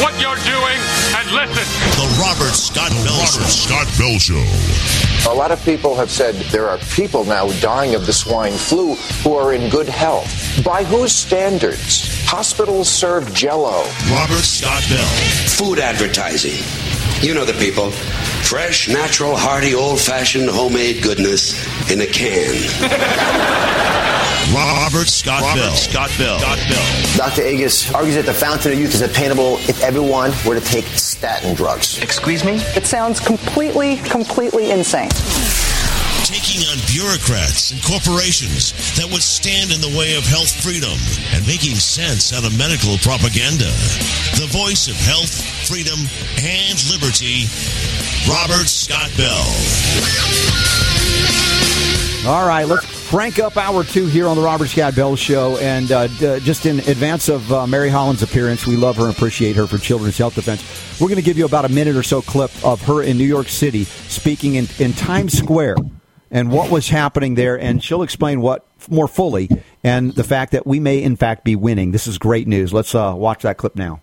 What you're doing and listen. The Robert Scott Bell Show. Scott Bell Show. A lot of people have said there are people now dying of the swine flu who are in good health. By whose standards? Hospitals serve jello. Robert Scott Bell. Food advertising. You know the people. Fresh, natural, hearty, old fashioned, homemade goodness in a can. Robert Scott Bell. Scott Bell. Scott Bell. Dr. Agus argues that the fountain of youth is attainable if everyone were to take statin drugs. Excuse me? It sounds completely, completely insane. Taking on bureaucrats and corporations that would stand in the way of health freedom and making sense out of medical propaganda. The voice of health, freedom, and liberty, Robert Scott Bell. All right, let's crank up hour two here on the Robert Scott Bell Show. And uh, d- just in advance of uh, Mary Holland's appearance, we love her and appreciate her for Children's Health Defense. We're going to give you about a minute or so clip of her in New York City speaking in, in Times Square and what was happening there. And she'll explain what more fully and the fact that we may, in fact, be winning. This is great news. Let's uh, watch that clip now.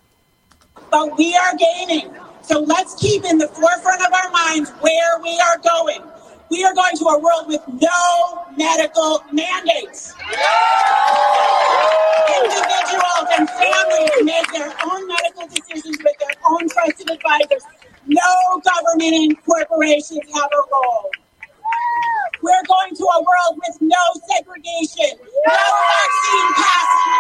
But we are gaining. So let's keep in the forefront of our minds where we are going. We are going to a world with no medical mandates. Individuals and families make their own medical decisions with their own trusted advisors. No government and corporations have a role. We're going to a world with no segregation, no vaccine passing.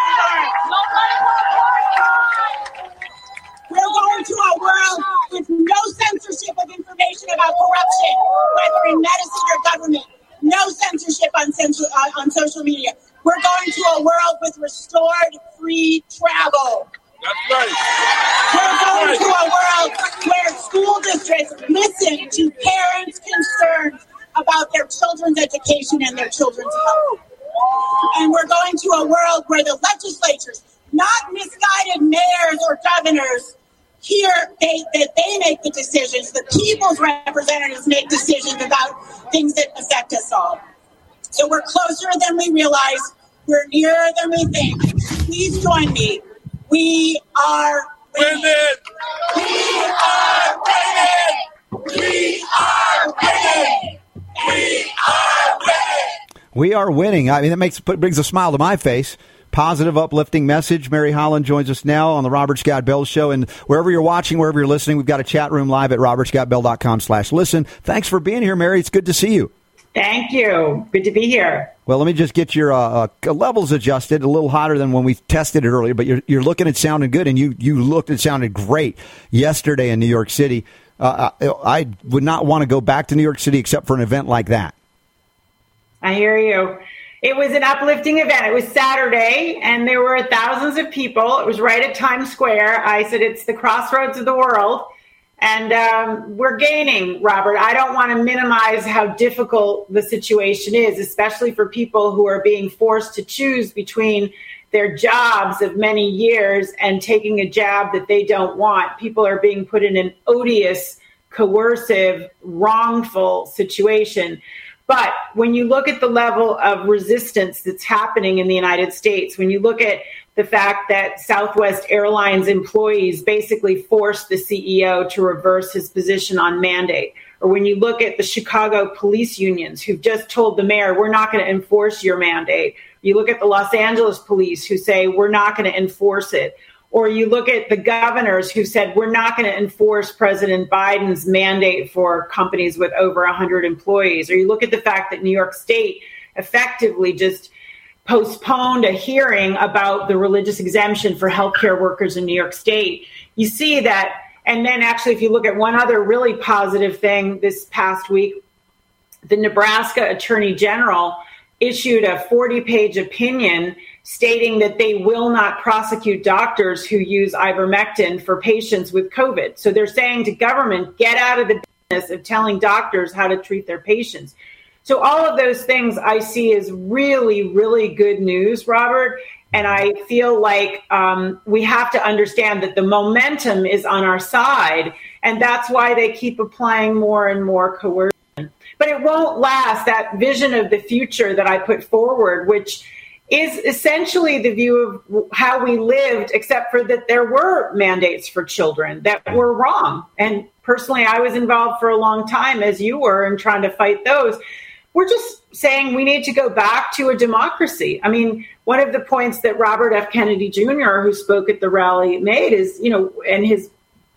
We're going to a world with no censorship of information about corruption, whether in medicine or government. No censorship on, censor, uh, on social media. We're going to a world with restored free travel. That's right. We're going to a world where school districts listen to parents' concerns about their children's education and their children's health. And we're going to a world where the legislatures, not misguided mayors or governors, here they, that they make the decisions. The people's representatives make decisions about things that affect us all. So we're closer than we realize. We're nearer than we think. Please join me. We are winning. We are winning. We are winning. We are winning. We are winning. I mean, that makes brings a smile to my face. Positive, uplifting message. Mary Holland joins us now on the Robert Scott Bell Show. And wherever you're watching, wherever you're listening, we've got a chat room live at robertscottbell.com slash listen. Thanks for being here, Mary. It's good to see you. Thank you. Good to be here. Well, let me just get your uh, uh, levels adjusted a little hotter than when we tested it earlier, but you're, you're looking at sounding good, and you, you looked and sounded great yesterday in New York City. Uh, I, I would not want to go back to New York City except for an event like that. I hear you. It was an uplifting event. It was Saturday, and there were thousands of people. It was right at Times Square. I said it's the crossroads of the world, and um, we're gaining, Robert. I don't want to minimize how difficult the situation is, especially for people who are being forced to choose between their jobs of many years and taking a job that they don't want. People are being put in an odious, coercive, wrongful situation. But when you look at the level of resistance that's happening in the United States, when you look at the fact that Southwest Airlines employees basically forced the CEO to reverse his position on mandate, or when you look at the Chicago police unions who've just told the mayor, we're not going to enforce your mandate. You look at the Los Angeles police who say, we're not going to enforce it. Or you look at the governors who said, we're not going to enforce President Biden's mandate for companies with over 100 employees. Or you look at the fact that New York State effectively just postponed a hearing about the religious exemption for healthcare workers in New York State. You see that. And then, actually, if you look at one other really positive thing this past week, the Nebraska Attorney General issued a 40 page opinion stating that they will not prosecute doctors who use ivermectin for patients with COVID. So they're saying to government, get out of the business of telling doctors how to treat their patients. So all of those things I see as really, really good news, Robert. And I feel like um, we have to understand that the momentum is on our side. And that's why they keep applying more and more coercion. But it won't last. That vision of the future that I put forward, which is essentially the view of how we lived, except for that there were mandates for children that were wrong. And personally, I was involved for a long time, as you were, in trying to fight those. We're just saying we need to go back to a democracy. I mean, one of the points that Robert F. Kennedy Jr., who spoke at the rally, made is, you know, and his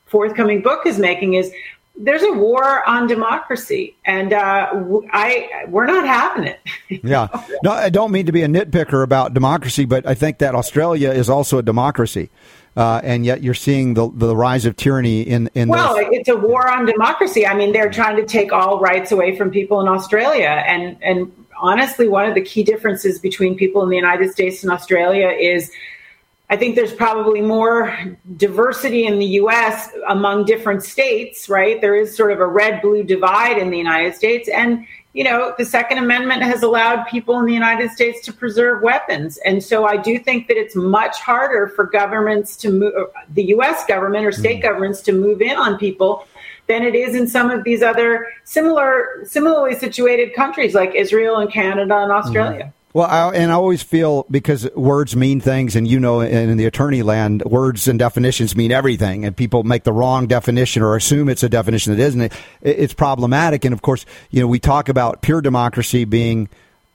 forthcoming book is making is there's a war on democracy, and uh, I we're not having it. yeah, no, I don't mean to be a nitpicker about democracy, but I think that Australia is also a democracy, uh, and yet you're seeing the the rise of tyranny in in. Well, those... it's a war on democracy. I mean, they're trying to take all rights away from people in Australia, and and honestly, one of the key differences between people in the United States and Australia is I think there's probably more diversity in the US among different states, right? There is sort of a red blue divide in the United States. And, you know, the Second Amendment has allowed people in the United States to preserve weapons. And so I do think that it's much harder for governments to move, the US government or state mm-hmm. governments to move in on people than it is in some of these other similar, similarly situated countries like Israel and Canada and Australia. Mm-hmm. Well, I, and I always feel because words mean things, and you know, in the attorney land, words and definitions mean everything, and people make the wrong definition or assume it's a definition that isn't. It, it's problematic, and of course, you know, we talk about pure democracy being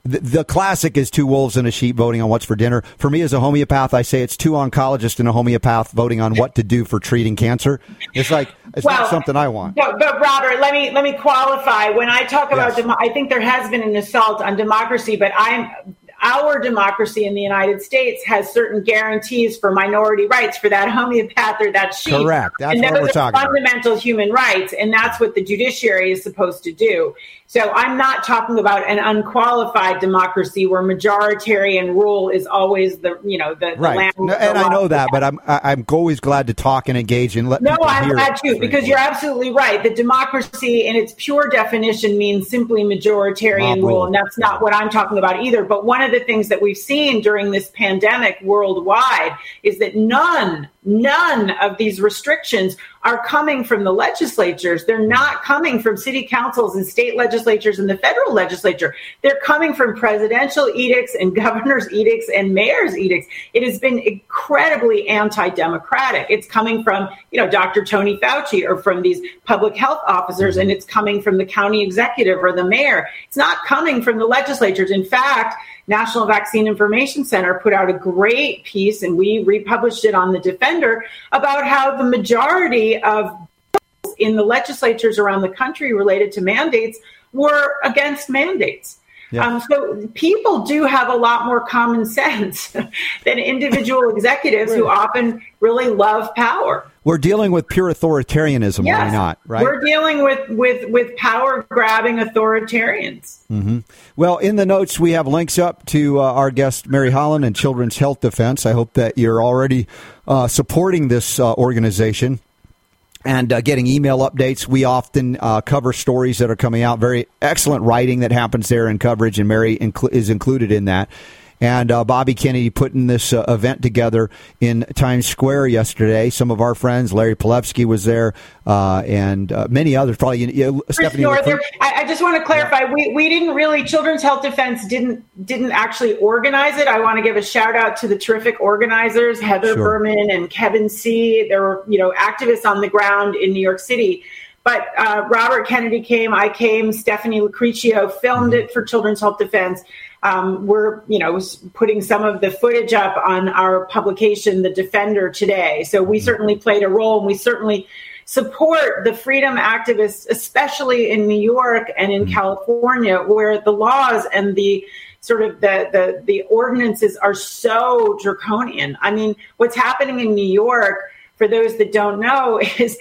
the, the, classic is two wolves and a sheep voting on what's for dinner. For me, as a homeopath, I say it's two oncologists and a homeopath voting on what to do for treating cancer. It's like it's well, not something I want. But, but, Robert, let me let me qualify. When I talk about, yes. I think there has been an assault on democracy, but I'm our democracy in the United States has certain guarantees for minority rights for that homeopath or that sheep. Correct. That's and what we're talking fundamental about. human rights, and that's what the judiciary is supposed to do. So I'm not talking about an unqualified democracy where majoritarian rule is always the you know the, right. land. No, and I know that, but I'm I'm always glad to talk and engage and let. No, I'm glad too because you're absolutely right. The democracy in its pure definition means simply majoritarian rule, rule, and that's not what I'm talking about either. But one of the things that we've seen during this pandemic worldwide is that none None of these restrictions are coming from the legislatures. They're not coming from city councils and state legislatures and the federal legislature. They're coming from presidential edicts and governor's edicts and mayor's edicts. It has been incredibly anti-democratic. It's coming from, you know, Dr. Tony Fauci or from these public health officers and it's coming from the county executive or the mayor. It's not coming from the legislatures. In fact, National Vaccine Information Center put out a great piece, and we republished it on the Defender about how the majority of in the legislatures around the country related to mandates were against mandates. Yeah. Um, so people do have a lot more common sense than individual executives who often really love power. We're dealing with pure authoritarianism, yes. why not? Right? We're dealing with with with power grabbing authoritarians. Mm-hmm. Well, in the notes we have links up to uh, our guest Mary Holland and Children's Health Defense. I hope that you're already uh, supporting this uh, organization and uh, getting email updates. We often uh, cover stories that are coming out. Very excellent writing that happens there in coverage, and Mary inc- is included in that and uh, Bobby Kennedy putting this uh, event together in Times Square yesterday. Some of our friends, Larry Palevsky was there, uh, and uh, many others. Probably you Stephanie. I, I, just want to clarify: yeah. we we didn't really Children's Health Defense didn't didn't actually organize it. I want to give a shout out to the terrific organizers, Heather sure. Berman and Kevin C. There were you know activists on the ground in New York City. But uh, Robert Kennedy came, I came, Stephanie Locricchio filmed mm-hmm. it for Children's Health Defense. Um, we're, you know, putting some of the footage up on our publication, The Defender, today. So we mm-hmm. certainly played a role, and we certainly support the freedom activists, especially in New York and in mm-hmm. California, where the laws and the sort of the, the the ordinances are so draconian. I mean, what's happening in New York, for those that don't know, is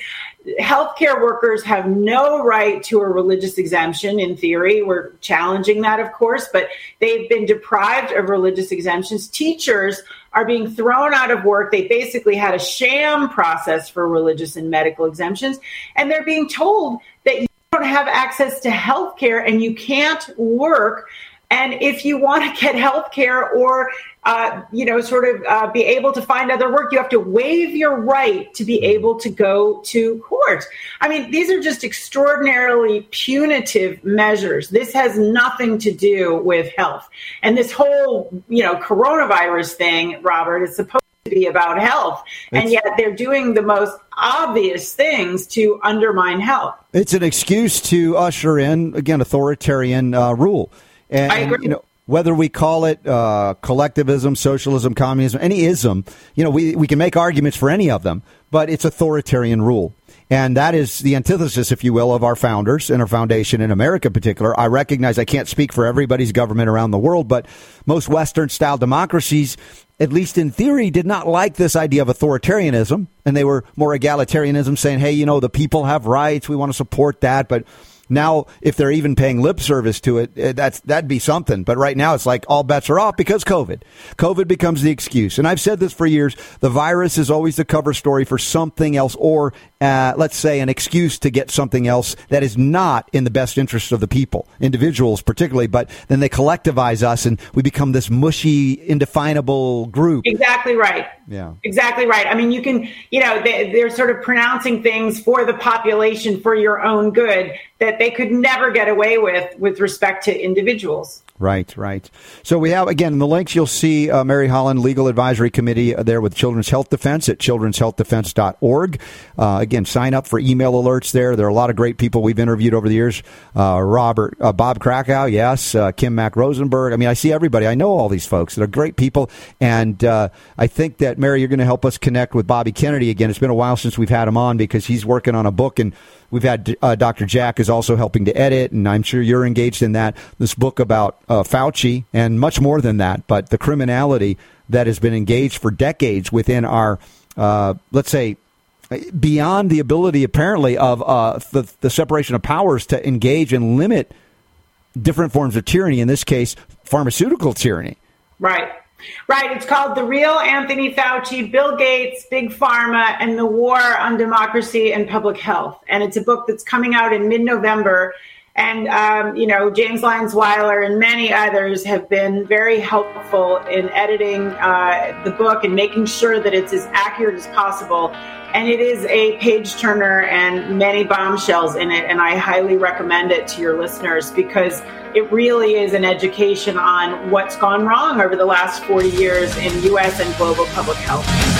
healthcare workers have no right to a religious exemption in theory. We're challenging that, of course, but they've been deprived of religious exemptions. Teachers are being thrown out of work. They basically had a sham process for religious and medical exemptions, and they're being told that you don't have access to health care and you can't work. And if you want to get health care or uh, you know, sort of uh, be able to find other work. You have to waive your right to be able to go to court. I mean, these are just extraordinarily punitive measures. This has nothing to do with health. And this whole, you know, coronavirus thing, Robert, is supposed to be about health. It's, and yet they're doing the most obvious things to undermine health. It's an excuse to usher in, again, authoritarian uh, rule. And, I agree. You know, whether we call it uh, collectivism, socialism, communism, any ism, you know, we, we can make arguments for any of them, but it's authoritarian rule. And that is the antithesis, if you will, of our founders and our foundation in America in particular. I recognize I can't speak for everybody's government around the world, but most Western style democracies, at least in theory, did not like this idea of authoritarianism. And they were more egalitarianism, saying, hey, you know, the people have rights. We want to support that. But now, if they're even paying lip service to it, eh, that's that'd be something. But right now, it's like all bets are off because COVID. COVID becomes the excuse, and I've said this for years. The virus is always the cover story for something else, or uh, let's say an excuse to get something else that is not in the best interest of the people, individuals particularly. But then they collectivize us, and we become this mushy, indefinable group. Exactly right. Yeah. Exactly right. I mean, you can, you know, they, they're sort of pronouncing things for the population for your own good that they could never get away with with respect to individuals. Right, right. So we have, again, in the links, you'll see uh, Mary Holland Legal Advisory Committee uh, there with Children's Health Defense at children'shealthdefense.org. Uh, again, sign up for email alerts there. There are a lot of great people we've interviewed over the years. Uh, Robert, uh, Bob Krakow, yes, uh, Kim Mack Rosenberg. I mean, I see everybody. I know all these folks. They're great people. And I think that, Mary, you're going to help us connect with Bobby Kennedy again. It's been a while since we've had him on because he's working on a book and We've had uh, Dr. Jack is also helping to edit, and I'm sure you're engaged in that. This book about uh, Fauci and much more than that, but the criminality that has been engaged for decades within our, uh, let's say, beyond the ability apparently of uh, the, the separation of powers to engage and limit different forms of tyranny. In this case, pharmaceutical tyranny. Right. Right. It's called The Real Anthony Fauci, Bill Gates, Big Pharma, and the War on Democracy and Public Health. And it's a book that's coming out in mid November. And, um, you know, James Weiler and many others have been very helpful in editing uh, the book and making sure that it's as accurate as possible. And it is a page turner and many bombshells in it. And I highly recommend it to your listeners because it really is an education on what's gone wrong over the last 40 years in U.S. and global public health.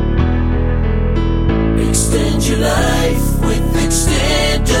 Extend your life with Extendovite.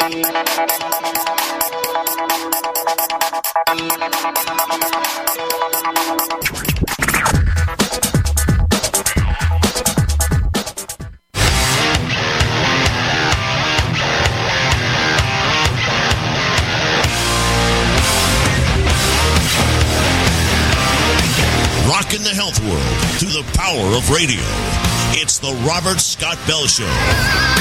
Rocking the health world through the power of radio. It's the Robert Scott Bell Show.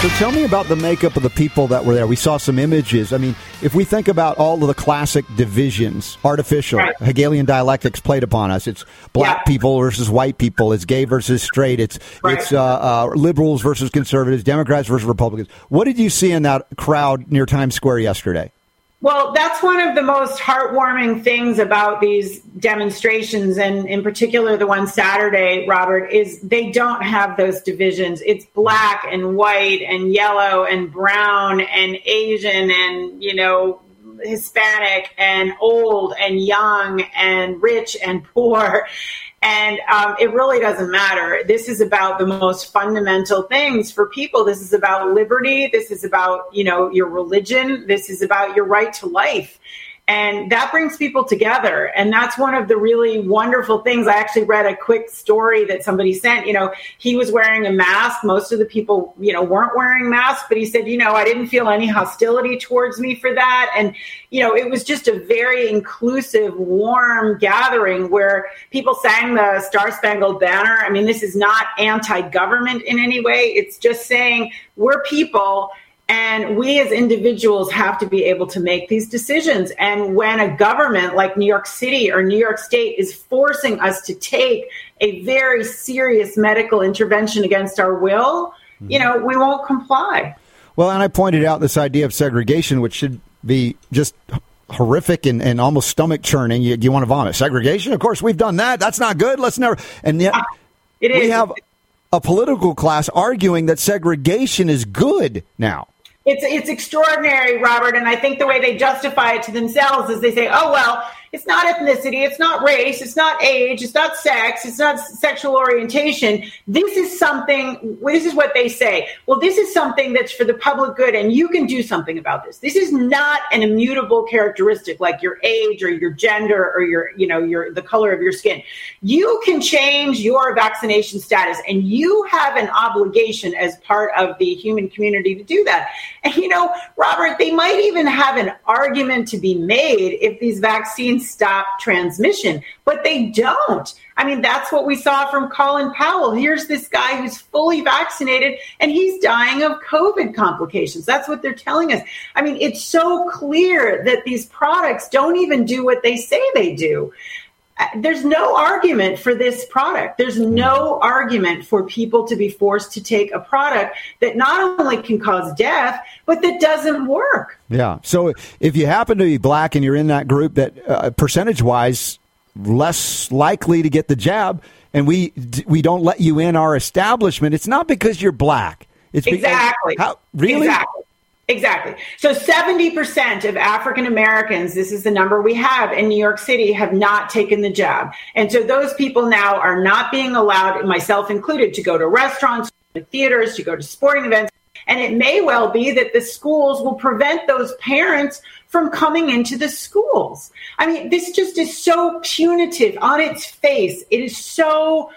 So tell me about the makeup of the people that were there. We saw some images. I mean, if we think about all of the classic divisions, artificial, Right. Hegelian dialectics played upon us. It's black Yeah. people versus white people. It's gay versus straight. It's Right. it's uh, uh, liberals versus conservatives, Democrats versus Republicans. What did you see in that crowd near Times Square yesterday? Well, that's one of the most heartwarming things about these demonstrations, and in particular the one Saturday, Robert, is they don't have those divisions. It's black and white and yellow and brown and Asian and, you know, Hispanic and old and young and rich and poor. And um, it really doesn't matter. This is about the most fundamental things for people. This is about liberty. This is about, you know, your religion. This is about your right to life. And that brings people together. And that's one of the really wonderful things. I actually read a quick story that somebody sent. You know, he was wearing a mask. Most of the people, you know, weren't wearing masks, but he said, you know, I didn't feel any hostility towards me for that. And, you know, it was just a very inclusive, warm gathering where people sang the Star Spangled Banner. I mean, this is not anti government in any way. It's just saying we're people and we as individuals have to be able to make these decisions. And when a government like New York City or New York State is forcing us to take a very serious medical intervention against our will, you mm-hmm. know, we won't comply. Well, and I pointed out this idea of segregation, which should be just horrific and, and almost stomach churning. You, you want to vomit. Segregation? Of course, we've done that. That's not good. Let's never. And yet, ah, It we have a political class arguing that segregation is good now. It's it's extraordinary, Robert, and I think the way they justify it to themselves is they say, "Oh well, It's not ethnicity. It's not race. It's not age. It's not sex. It's not sexual orientation. This is something, this is what they say. Well, this is something that's for the public good and you can do something about this. This is not an immutable characteristic like your age or your gender or your, you know, your, the color of your skin. You can change your vaccination status and you have an obligation as part of the human community to do that. And, you know, Robert, they might even have an argument to be made if these vaccines stop transmission, but they don't. I mean, that's what we saw from Colin Powell. Here's this guy who's fully vaccinated and he's dying of COVID complications. That's what they're telling us. I mean, it's so clear that these products don't even do what they say they do there's no argument for this product. There's no argument for people to be forced to take a product that not only can cause death, but that doesn't work. Yeah. So if you happen to be black and you're in that group that uh, percentage wise less likely to get the jab and we we don't let you in our establishment, it's not because you're black. It's exactly. Because, how, really? Exactly. Exactly. So 70% of African Americans, this is the number we have in New York City, have not taken the jab. And so those people now are not being allowed, myself included, to go to restaurants, to theaters, to go to sporting events. And it may well be that the schools will prevent those parents from coming into the schools. I mean, this just is so punitive on its face. It is so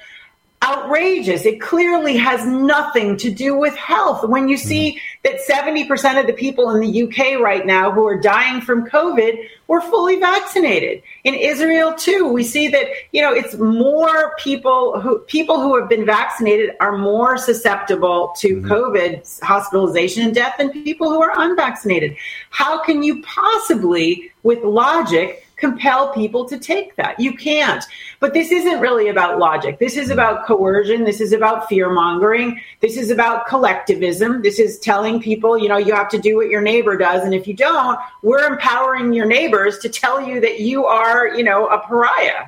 outrageous. It clearly has nothing to do with health. When you see that 70% of the people in the UK right now who are dying from COVID were fully vaccinated. In Israel too, we see that, you know, it's more people who people who have been vaccinated are more susceptible to mm-hmm. COVID hospitalization and death than people who are unvaccinated. How can you possibly with logic compel people to take that. You can't. But this isn't really about logic. This is about coercion. This is about fear mongering. This is about collectivism. This is telling people, you know, you have to do what your neighbor does. And if you don't, we're empowering your neighbors to tell you that you are, you know, a pariah.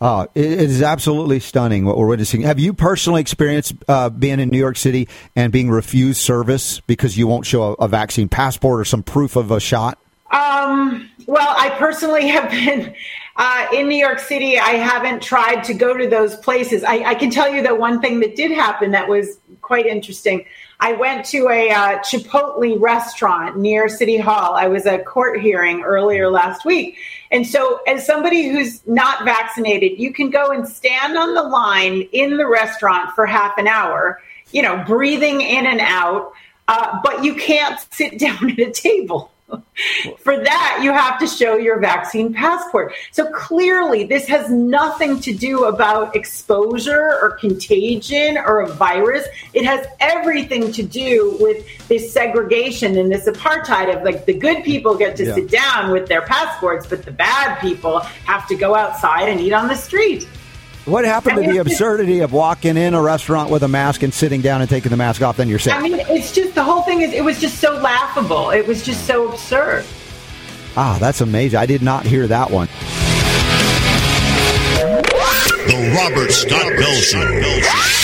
Uh, it is absolutely stunning what we're witnessing. Have you personally experienced uh, being in New York City and being refused service because you won't show a, a vaccine passport or some proof of a shot? Um, well, I personally have been uh, in New York City. I haven't tried to go to those places. I, I, can tell you that one thing that did happen that was quite interesting. I went to a uh, Chipotle restaurant near City Hall. I was at a court hearing earlier last week. And so, as somebody who's not vaccinated, you can go and stand on the line in the restaurant for half an hour, you know, breathing in and out, uh, but you can't sit down at a table. For that, you have to show your vaccine passport. So clearly, this has nothing to do about exposure or contagion or a virus. It has everything to do with this segregation and this apartheid of like the good people get to yeah. sit down with their passports, but the bad people have to go outside and eat on the street. What happened to the absurdity of walking in a restaurant with a mask and sitting down and taking the mask off? Then you're sick. I mean, it's just the whole thing is it was just so laughable. It was just so absurd. Ah, that's amazing. I did not hear that one. The Robert Scott Bell Show.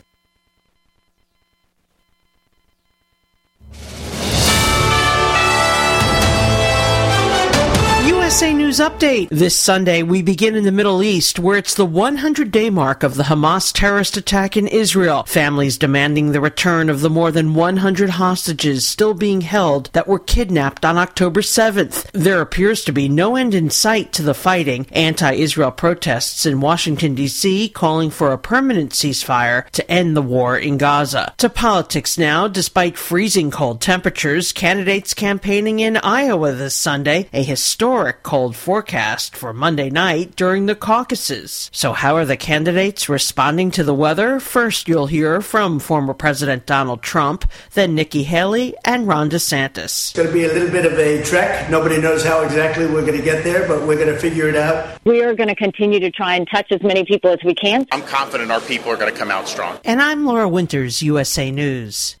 News Update. This Sunday, we begin in the Middle East, where it's the 100 day mark of the Hamas terrorist attack in Israel. Families demanding the return of the more than 100 hostages still being held that were kidnapped on October 7th. There appears to be no end in sight to the fighting. Anti Israel protests in Washington, D.C., calling for a permanent ceasefire to end the war in Gaza. To politics now, despite freezing cold temperatures, candidates campaigning in Iowa this Sunday, a historic cold forecast for Monday night during the caucuses. So, how are the candidates responding to the weather? First, you'll hear from former President Donald Trump, then Nikki Haley and Ron DeSantis. It's going to be a little bit of a trek. Nobody knows how exactly we're going to get there, but we're going to figure it out. We are going to continue to try and touch as many people as we can. I'm confident our people are going to come out strong. And I'm Laura Winters, USA News.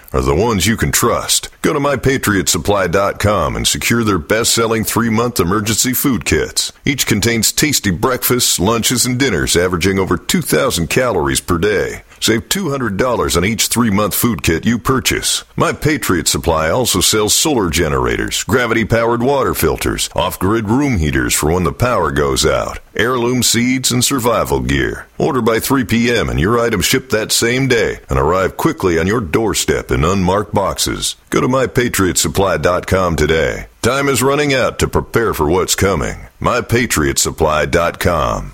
are the ones you can trust. Go to mypatriotsupply.com and secure their best selling three month emergency food kits. Each contains tasty breakfasts, lunches, and dinners averaging over 2,000 calories per day. Save $200 on each three month food kit you purchase. My Patriot Supply also sells solar generators, gravity powered water filters, off grid room heaters for when the power goes out, heirloom seeds, and survival gear. Order by 3 p.m. and your items ship that same day and arrive quickly on your doorstep in unmarked boxes. Go to mypatriotsupply.com today. Time is running out to prepare for what's coming. mypatriotsupply.com.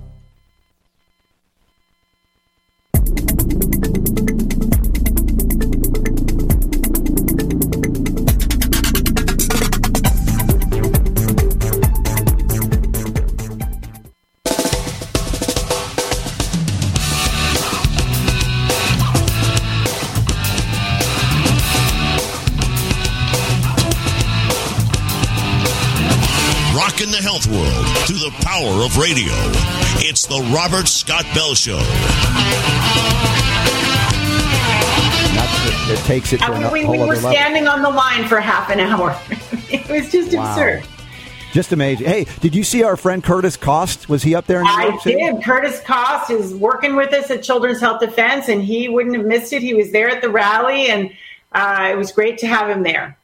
World through the power of radio. It's the Robert Scott Bell Show. That's it, it takes it to a And we, whole we were other level. standing on the line for half an hour. it was just Wow. absurd. Just amazing. Hey, did you see our friend Curtis Cost? Was he up there in New I York City? did. Curtis Cost is working with us at Children's Health Defense, and he wouldn't have missed it. He was there at the rally, and uh, it was great to have him there.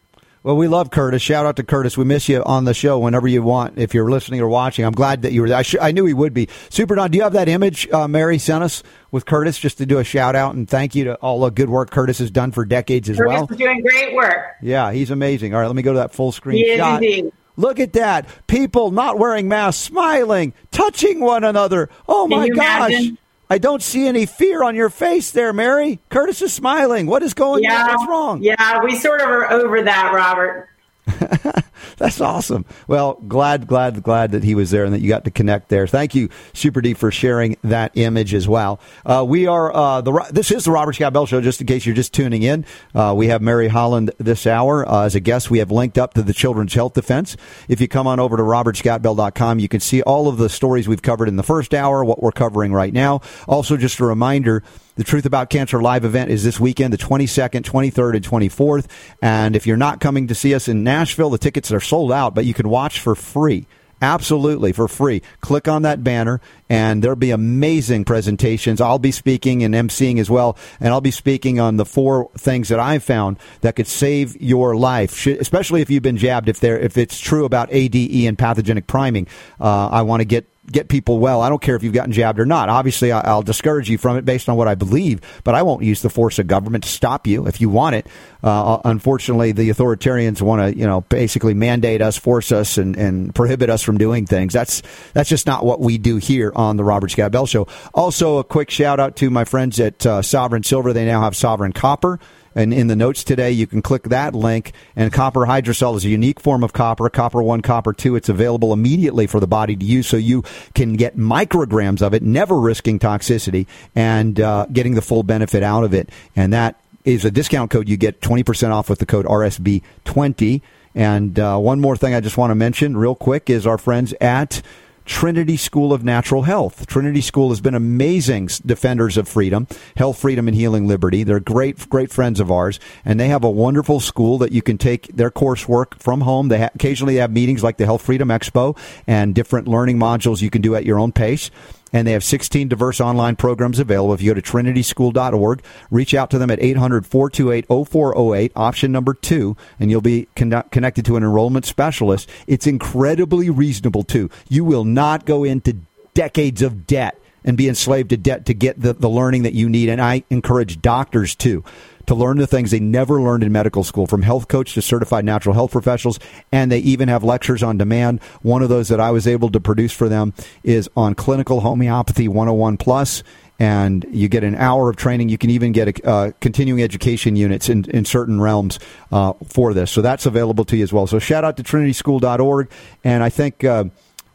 Well, we love Curtis. Shout out to Curtis. We miss you on the show whenever you want. If you're listening or watching, I'm glad that you were there. I, sh- I knew he would be. Super Don, do you have that image uh, Mary sent us with Curtis just to do a shout out and thank you to all the good work Curtis has done for decades as Curtis well? is doing great work. Yeah, he's amazing. All right, let me go to that full screen He shot. indeed. Look at that. People not wearing masks, smiling, touching one another. Oh Can my gosh. imagine? I don't see any fear on your face there, Mary. Curtis is smiling. What is going Yeah, on? What's wrong? Yeah, we sort of are over that, Robert. That's awesome. Well, glad, glad, glad that he was there and that you got to connect there. Thank you, Super D, for sharing that image as well. Uh, we are uh, the this is the Robert Scott Bell Show. Just in case you're just tuning in, uh, we have Mary Holland this hour uh, as a guest. We have linked up to the Children's Health Defense. If you come on over to robertscottbell.com, you can see all of the stories we've covered in the first hour, what we're covering right now. Also, just a reminder. The Truth About Cancer live event is this weekend, the 22nd, 23rd, and 24th. And if you're not coming to see us in Nashville, the tickets are sold out, but you can watch for free. Absolutely for free. Click on that banner and there'll be amazing presentations. I'll be speaking and emceeing as well. And I'll be speaking on the four things that I've found that could save your life, especially if you've been jabbed, if they're, if it's true about ADE and pathogenic priming. Uh, I want to get get people well. I don't care if you've gotten jabbed or not. Obviously, I- I'll discourage you from it based on what I believe, but I won't use the force of government to stop you if you want it. Uh, unfortunately, the authoritarians want to, you know, basically mandate us, force us, and, and prohibit us from doing things. That's that's just not what we do here on the Robert Scott Bell Show. Also, a quick shout out to my friends at uh, Sovereign Silver. They now have Sovereign Copper. And in the notes today, you can click that link. And copper hydrosol is a unique form of copper, copper one, copper two. It's available immediately for the body to use, so you can get micrograms of it, never risking toxicity, and uh, getting the full benefit out of it. And that is a discount code. You get 20% off with the code RSB20. And uh, one more thing I just want to mention real quick is our friends at Trinity School of Natural Health. Trinity School has been amazing defenders of freedom, health, freedom, and healing liberty. They're great, great friends of ours, and they have a wonderful school that you can take their coursework from home. They ha- occasionally have meetings like the Health Freedom Expo and different learning modules you can do at your own pace and they have 16 diverse online programs available. If you go to trinityschool.org, reach out to them at 800 428 0408, option number two, and you'll be conne- connected to an enrollment specialist. It's incredibly reasonable, too. You will not go into decades of debt and be enslaved to debt to get the, the learning that you need. And I encourage doctors, too to learn the things they never learned in medical school, from health coach to certified natural health professionals. And they even have lectures on demand. One of those that I was able to produce for them is on clinical homeopathy 101 plus. And you get an hour of training. You can even get a, uh, continuing education units in, in certain realms uh, for this. So that's available to you as well. So shout out to trinityschool.org. And I think, uh,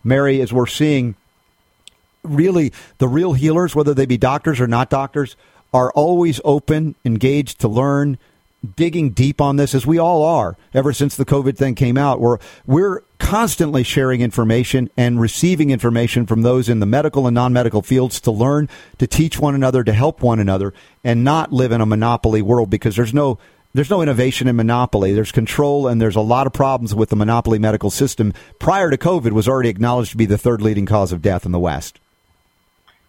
Mary, as we're seeing, really the real healers, whether they be doctors or not doctors, are always open, engaged to learn, digging deep on this, as we all are. Ever since the COVID thing came out, we're we're constantly sharing information and receiving information from those in the medical and non-medical fields to learn, to teach one another, to help one another, and not live in a monopoly world because there's no there's no innovation in monopoly. There's control, and there's a lot of problems with the monopoly medical system. Prior to COVID, was already acknowledged to be the third leading cause of death in the West.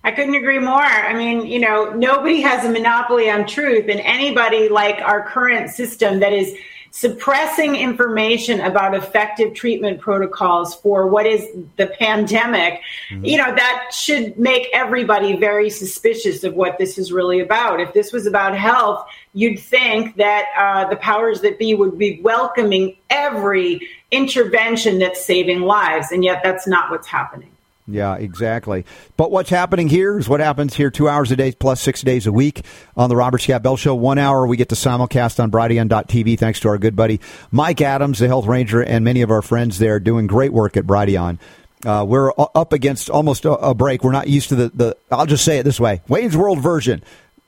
I couldn't agree more. I mean, you know, nobody has a monopoly on truth, and anybody like our current system that is suppressing information about effective treatment protocols for what is the pandemic, you know, that should make everybody very suspicious of what this is really about. If this was about health, you'd think that uh, the powers that be would be welcoming every intervention that's saving lives, and yet that's not what's happening. Yeah, exactly. But what's happening here is what happens here two hours a day plus six days a week on the Robert Scott Bell Show. One hour we get to simulcast on Brighteon.tv thanks to our good buddy Mike Adams, the health ranger, and many of our friends there doing great work at Brighteon. Uh, we're up against almost a, a break. We're not used to the, the, I'll just say it this way Wayne's World version.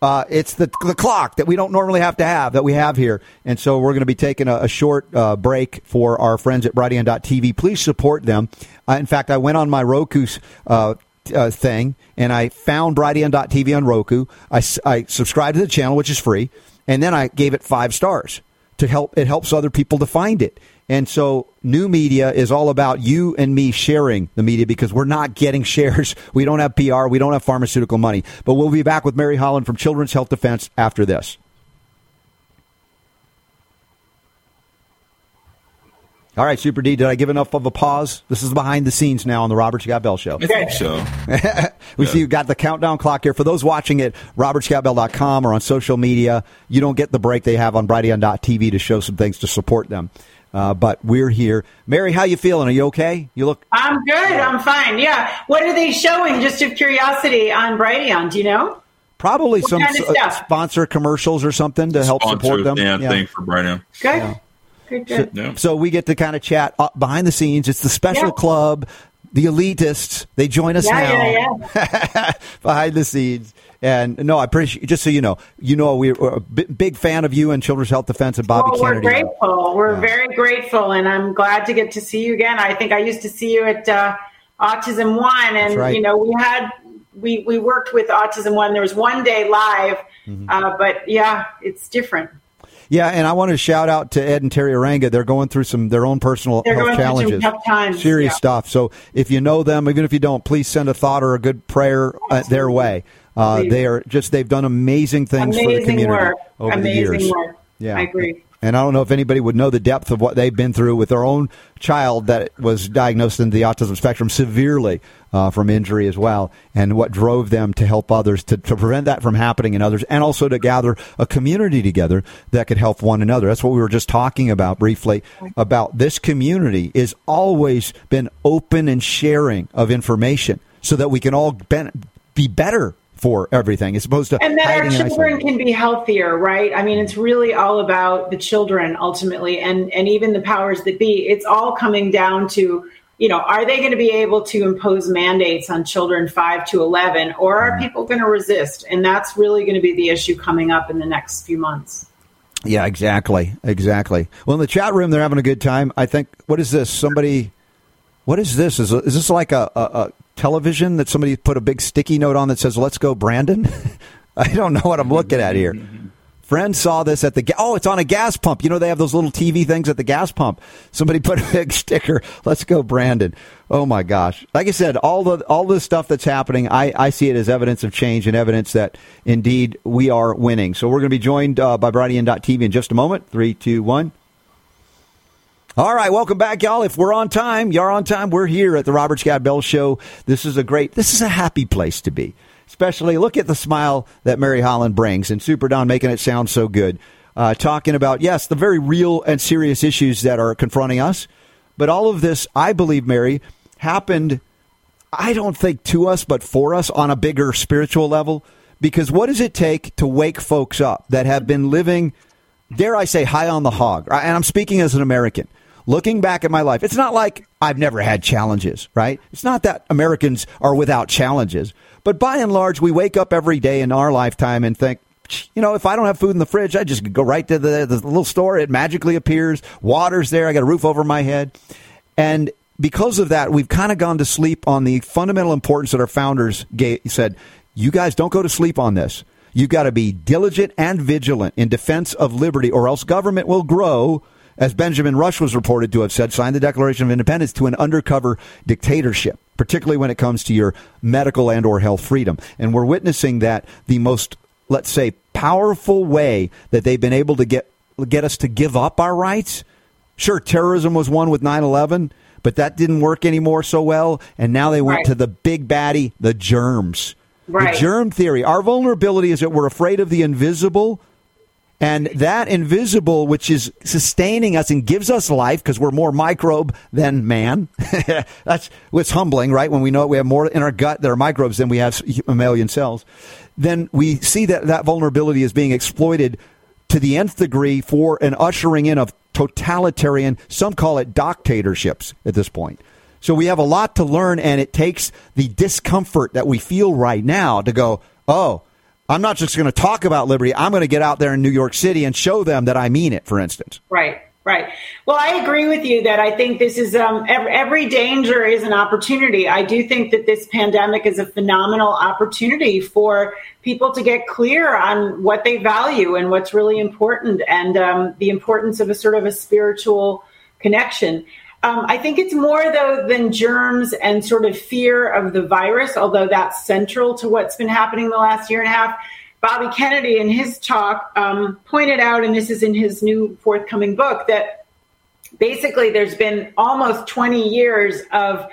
Uh, it's the the clock that we don't normally have to have that we have here, and so we're going to be taking a, a short uh, break for our friends at Brighteon.tv. Please support them. Uh, in fact, I went on my Roku uh, uh, thing and I found Brighteon.tv on Roku. I, I subscribed to the channel, which is free, and then I gave it five stars to help. It helps other people to find it. And so, new media is all about you and me sharing the media because we're not getting shares. We don't have PR. We don't have pharmaceutical money. But we'll be back with Mary Holland from Children's Health Defense after this. All right, Super D, did I give enough of a pause? This is behind the scenes now on the Robert Scott Bell Show. I think so. we see you got the countdown clock here. For those watching at robertscottbell.com or on social media, you don't get the break they have on Brighteon.tv to show some things to support them. Uh, but we're here. Mary, how you feeling? Are you okay? You look. I'm good. I'm fine. Yeah. What are they showing? Just of curiosity on Brighteon. Do you know? Probably What some kind of uh, sponsor commercials or something to help support them. Yeah, thing for Brighteon. Good. Good. So, Good. so we get to kind of chat uh, behind the scenes. It's the special Yeah. club, the elitists. They join us Yeah, now yeah, yeah. behind the scenes. And no, I appreciate. Just so you know, you know we're, we're a big fan of you and Children's Health Defense and Bobby well, we're Kennedy. grateful. We're very grateful, and I'm glad to get to see you again. I think I used to see you at uh, Autism One, and right. you know we had we we worked with Autism One. There was one day live, Mm-hmm. uh, but yeah, it's different. Yeah, and I want to shout out to Ed and Teri Arranga. They're going through some their own personal They're health going through some challenges, tough times, serious yeah. stuff. So if you know them, even if you don't, please send a thought or a good prayer uh, their way. Uh, they are just they've done amazing things for the community work. over Amazing the years. work. Yeah, I agree. And I don't know if anybody would know the depth of what they've been through with their own child that was diagnosed in the autism spectrum severely uh, from injury as well, and what drove them to help others to, to prevent that from happening in others, and also to gather a community together that could help one another. That's what we were just talking about briefly. About this community is always been open and sharing of information so that we can all ben- be better for everything, as opposed to and that our children can be healthier right i mean it's really all about the children ultimately and and even the powers that be it's all coming down to you know are they going to be able to impose mandates on children 5 to 11 or are mm. people going to resist and that's really going to be the issue coming up in the next few months Yeah, exactly, exactly. Well, in the chat room, they're having a good time. I think. What is this? Somebody. What is this? Is is this like a, a, a television that somebody put a big sticky note on that says "Let's go, Brandon"? I don't know what I'm looking at here. Friend saw this at the ga- oh, it's on a gas pump. You know they have those little TV things at the gas pump. Somebody put a big sticker. Let's go, Brandon. Oh my gosh! Like I said, all the all the stuff that's happening, I, I see it as evidence of change and evidence that indeed we are winning. So we're going to be joined uh, by Brighteon.tv in just a moment. Three, two, one. All right, welcome back, y'all. If we're on time, you're on time. We're here at the Robert Scott Bell Show. This is a great, this is a happy place to be. Especially, look at the smile that Mary Holland brings, and Super Don making it sound so good. Uh, talking about, yes, the very real and serious issues that are confronting us. But all of this, I believe, Mary, happened, I don't think to us, but for us on a bigger spiritual level. Because what does it take to wake folks up that have been living dare I say, high on the hog. And I'm speaking as an American. Looking back at my life, it's not like I've never had challenges, right? It's not that Americans are without challenges. But by and large, we wake up every day in our lifetime and think, you know, if I don't have food in the fridge, I just go right to the, the little store. It magically appears. Water's there. I got a roof over my head. And because of that, we've kind of gone to sleep on the fundamental importance that our founders gave, said, you guys don't go to sleep on this. You've got to be diligent and vigilant in defense of liberty, or else government will grow, as Benjamin Rush was reported to have said, signed the Declaration of Independence to an undercover dictatorship, particularly when it comes to your medical and or health freedom. And we're witnessing that the most, let's say, powerful way that they've been able to get get us to give up our rights. Sure, terrorism was one with 9/11, but that didn't work anymore so well, and now they went Right. to the big baddie, the germs. Right. The germ theory. Our vulnerability is that we're afraid of the invisible. And that invisible, which is sustaining us and gives us life because we're more microbe than man. That's what's humbling, right? When we know we have more in our gut that are microbes than we have mammalian cells. Then we see that that vulnerability is being exploited to the nth degree for an ushering in of totalitarian, some call it dictatorships at this point. So we have a lot to learn, and it takes the discomfort that we feel right now to go, oh, I'm not just going to talk about liberty. I'm going to get out there in New York City and show them that I mean it, for instance. Right, right. Well, I agree with you that I think this is um, every, danger is an opportunity. I do think that this pandemic is a phenomenal opportunity for people to get clear on what they value and what's really important, and um, the importance of a sort of a spiritual connection. Um, I think it's more though than germs and sort of fear of the virus, although that's central to what's been happening the last year and a half. Bobby Kennedy, in his talk, um, pointed out, and this is in his new forthcoming book, that basically there's been almost 20 years of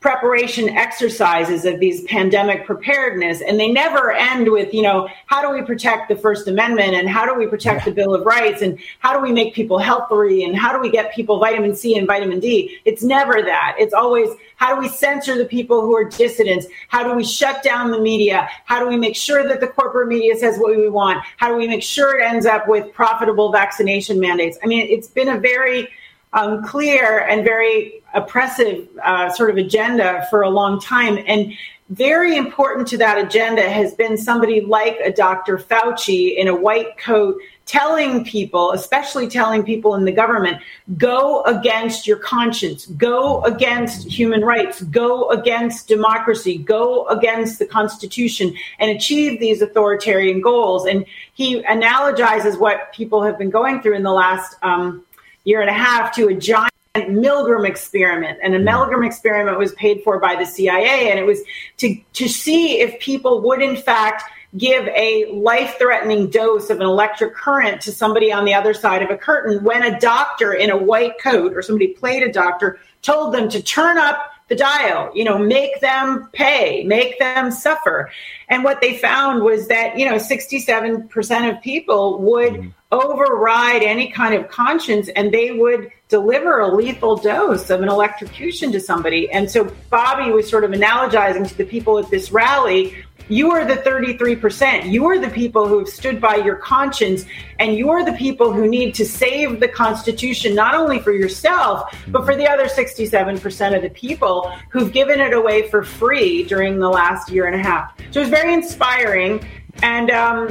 preparation exercises of these pandemic preparedness and they never end with you know how do we protect the first amendment and how do we protect the bill of rights and how do we make people healthy and how do we get people vitamin c and vitamin d? It's never that. It's always how do we censor the people who are dissidents? How do we shut down the media? How do we make sure that the corporate media says what we want? How do we make sure it ends up with profitable vaccination mandates? I mean it's been a very um, clear and very oppressive uh, sort of agenda for a long time. And very important to that agenda has been somebody like a Dr. Fauci in a white coat telling people, especially telling people in the government, go against your conscience, go against human rights, go against democracy, go against the Constitution, and achieve these authoritarian goals. And he analogizes what people have been going through in the last um, year and a half to a giant Milgram experiment. And the hmm. Milgram experiment was paid for by the CIA, and it was to, to see if people would, in fact, give a life threatening dose of an electric current to somebody on the other side of a curtain when a doctor in a white coat or somebody played a doctor told them to turn up the dial, you know, make them pay, make them suffer. And what they found was that, you know, 67% of people would mm. override any kind of conscience and they would deliver a lethal dose of an electrocution to somebody. And so Bobby was sort of analogizing to the people at this rally you are the 33%. You are the people who have stood by your conscience, and you are the people who need to save the Constitution, not only for yourself, but for the other 67% of the people who've given it away for free during the last year and a half. So it's very inspiring. And, um,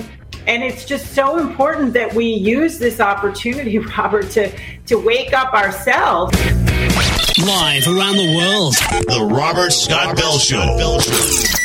and it's just so important that we use this opportunity, Robert, to, to wake up ourselves. Live around the world. The Robert Scott Bell Show.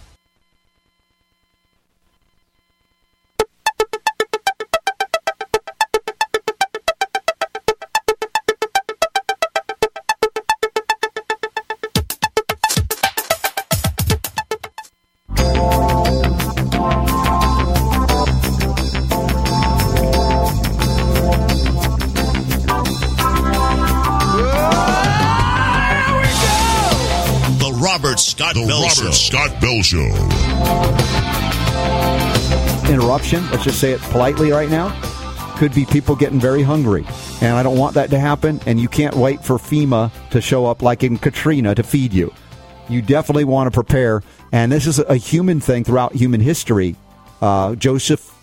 Scott The Bell Robert Show. Scott Bell Show. interruption, let's just say it politely right now, could be people getting very hungry. And I don't want that to happen. And you can't wait for FEMA to show up like in Katrina to feed you. You definitely want to prepare. And this is a human thing throughout human history. Uh, Joseph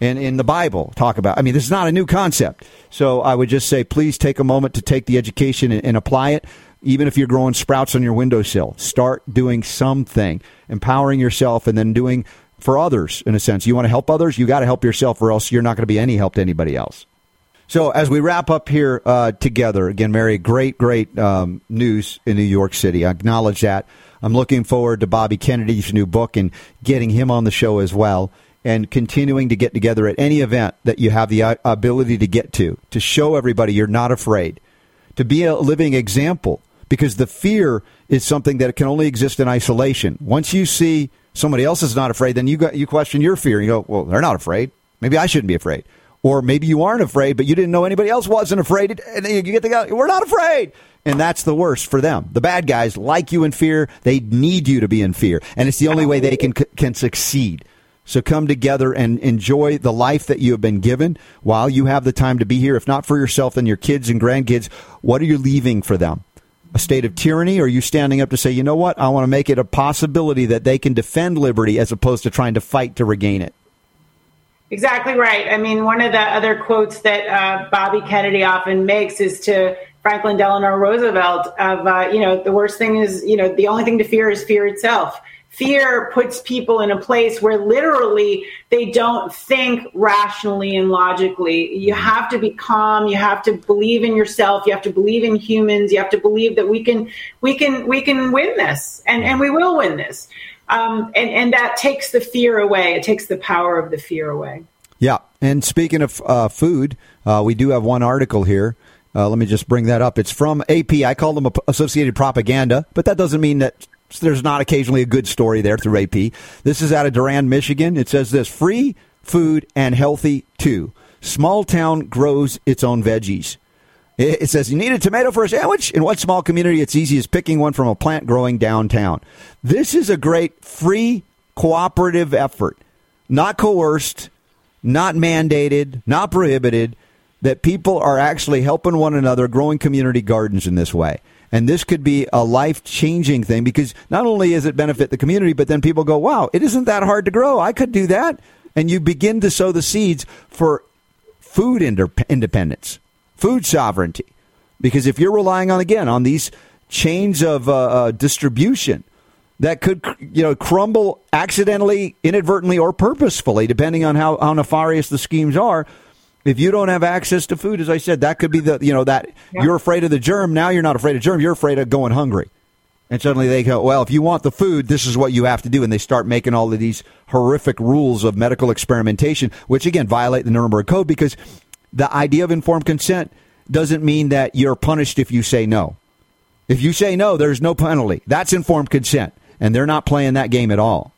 in, in the Bible talk about. I mean, this is not a new concept. So I would just say, please take a moment to take the education and, and apply it. Even if you're growing sprouts on your windowsill, start doing something, empowering yourself, and then doing for others. In a sense, you want to help others, you got to help yourself, or else you're not going to be any help to anybody else. So as we wrap up here uh, together, again, Mary, great, great um, news in New York City. I acknowledge that. I'm looking forward to Bobby Kennedy's new book and getting him on the show as well, and continuing to get together at any event that you have the uh, ability to get to, to show everybody you're not afraid, to be a living example, because the fear is something that can only exist in isolation. Once you see somebody else is not afraid, then you got, you question your fear. And you go, well, they're not afraid. Maybe I shouldn't be afraid. Or maybe you aren't afraid, but you didn't know anybody else wasn't afraid. And then you get the guy, we're not afraid. And that's the worst for them. The bad guys like you in fear. They need you to be in fear. And it's the only way they can, can succeed. So come together and enjoy the life that you have been given while you have the time to be here. If not for yourself, then your kids and grandkids. What are you leaving for them? A state of tyranny? Or are you standing up to say, you know what? I want to make it a possibility that they can defend liberty as opposed to trying to fight to regain it. Exactly right. I mean, one of the other quotes that uh, Bobby Kennedy often makes is to Franklin Delano Roosevelt of, uh, you know, the worst thing is, you know, the only thing to fear is fear itself. Fear puts people in a place where literally they don't think rationally and logically. You have to be calm. You have to believe in yourself. You have to believe in humans. You have to believe that we can, we can, we can win this, and and we will win this. Um, and and that takes the fear away. It takes the power of the fear away. Yeah. And speaking of uh, food, uh, we do have one article here. Uh, let me just bring that up. It's from AP. I call them Associated Propaganda, but that doesn't mean that there's not occasionally a good story there through AP. This is out of Durand, Michigan. It says this free food and healthy too. Small town grows its own veggies. It says you need a tomato for a sandwich. In what small community it's easy as picking one from a plant growing downtown. This is a great free cooperative effort, not coerced, not mandated, not prohibited. That people are actually helping one another, growing community gardens in this way. And this could be a life changing thing because not only does it benefit the community, but then people go, wow, it isn't that hard to grow. I could do that. And you begin to sow the seeds for food independence, food sovereignty. Because if you're relying on, again, on these chains of uh, uh, distribution that could, you know, crumble accidentally, inadvertently, or purposefully, depending on how, how nefarious the schemes are, if you don't have access to food, as I said, that could be the you know that yeah. you're afraid of the germ. Now you're not afraid of germ. You're afraid of going hungry. And suddenly they go, well, if you want the food, this is what you have to do. And they start making all of these horrific rules of medical experimentation, which again violate the Nuremberg Code because the idea of informed consent doesn't mean that you're punished if you say no. If you say no, there's no penalty. That's informed consent. And they're not playing that game at all.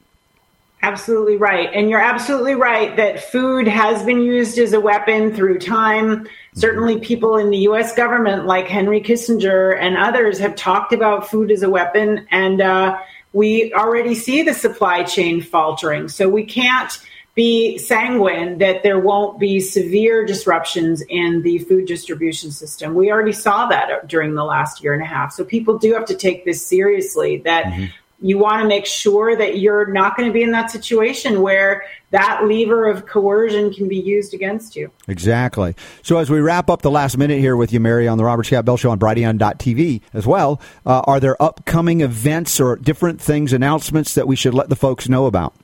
Absolutely right. And you're absolutely right that food has been used as a weapon through time. Certainly, people in the US government, like Henry Kissinger and others, have talked about food as a weapon. And uh, we already see the supply chain faltering. So we can't be sanguine that there won't be severe disruptions in the food distribution system. We already saw that during the last year and a half. So people do have to take this seriously that. Mm-hmm you want to make sure that you're not going to be in that situation where that lever of coercion can be used against you. Exactly. So as we wrap up the last minute here with you, Mary, on the Robert Scott Bell Show on Brighteon.tv as well, uh, are there upcoming events or different things, announcements that we should let the folks know about?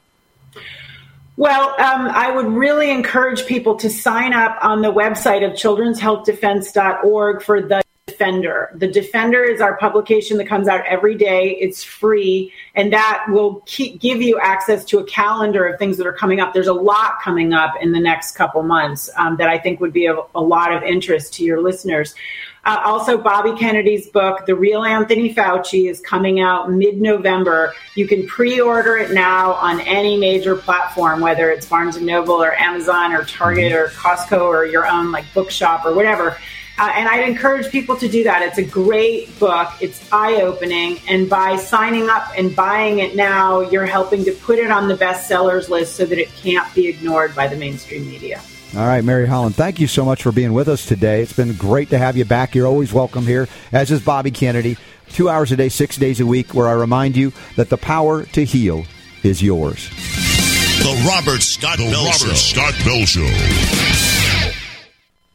Well, um, I would really encourage people to sign up on the website of children'shealthdefense.org for the Defender. The Defender is our publication that comes out every day. It's free, and that will keep, give you access to a calendar of things that are coming up. There's a lot coming up in the next couple months um, that I think would be of a lot of interest to your listeners. Uh, also, Bobby Kennedy's book, The Real Anthony Fauci, is coming out mid November. You can pre order it now on any major platform, whether it's Barnes and Noble or Amazon or Target or Costco or your own like bookshop or whatever. Uh, and I'd encourage people to do that. It's a great book. It's eye opening. And by signing up and buying it now, you're helping to put it on the bestsellers list so that it can't be ignored by the mainstream media. All right, Mary Holland, thank you so much for being with us today. It's been great to have you back. You're always welcome here, as is Bobby Kennedy. Two hours a day, six days a week, where I remind you that the power to heal is yours. The Robert Scott the Bell Robert Show. Scott Bell Show.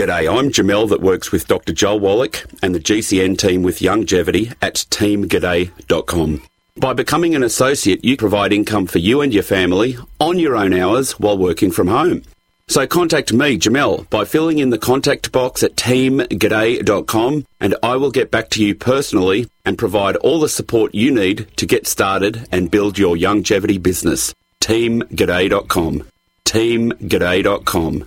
G'day, I'm Jamel that works with Dr. Joel Wallach and the GCN team with Longevity at teamg'day.com. By becoming an associate, you provide income for you and your family on your own hours while working from home. So contact me, Jamel, by filling in the contact box at teamg'day.com and I will get back to you personally and provide all the support you need to get started and build your longevity business. teamg'day.com. teamg'day.com.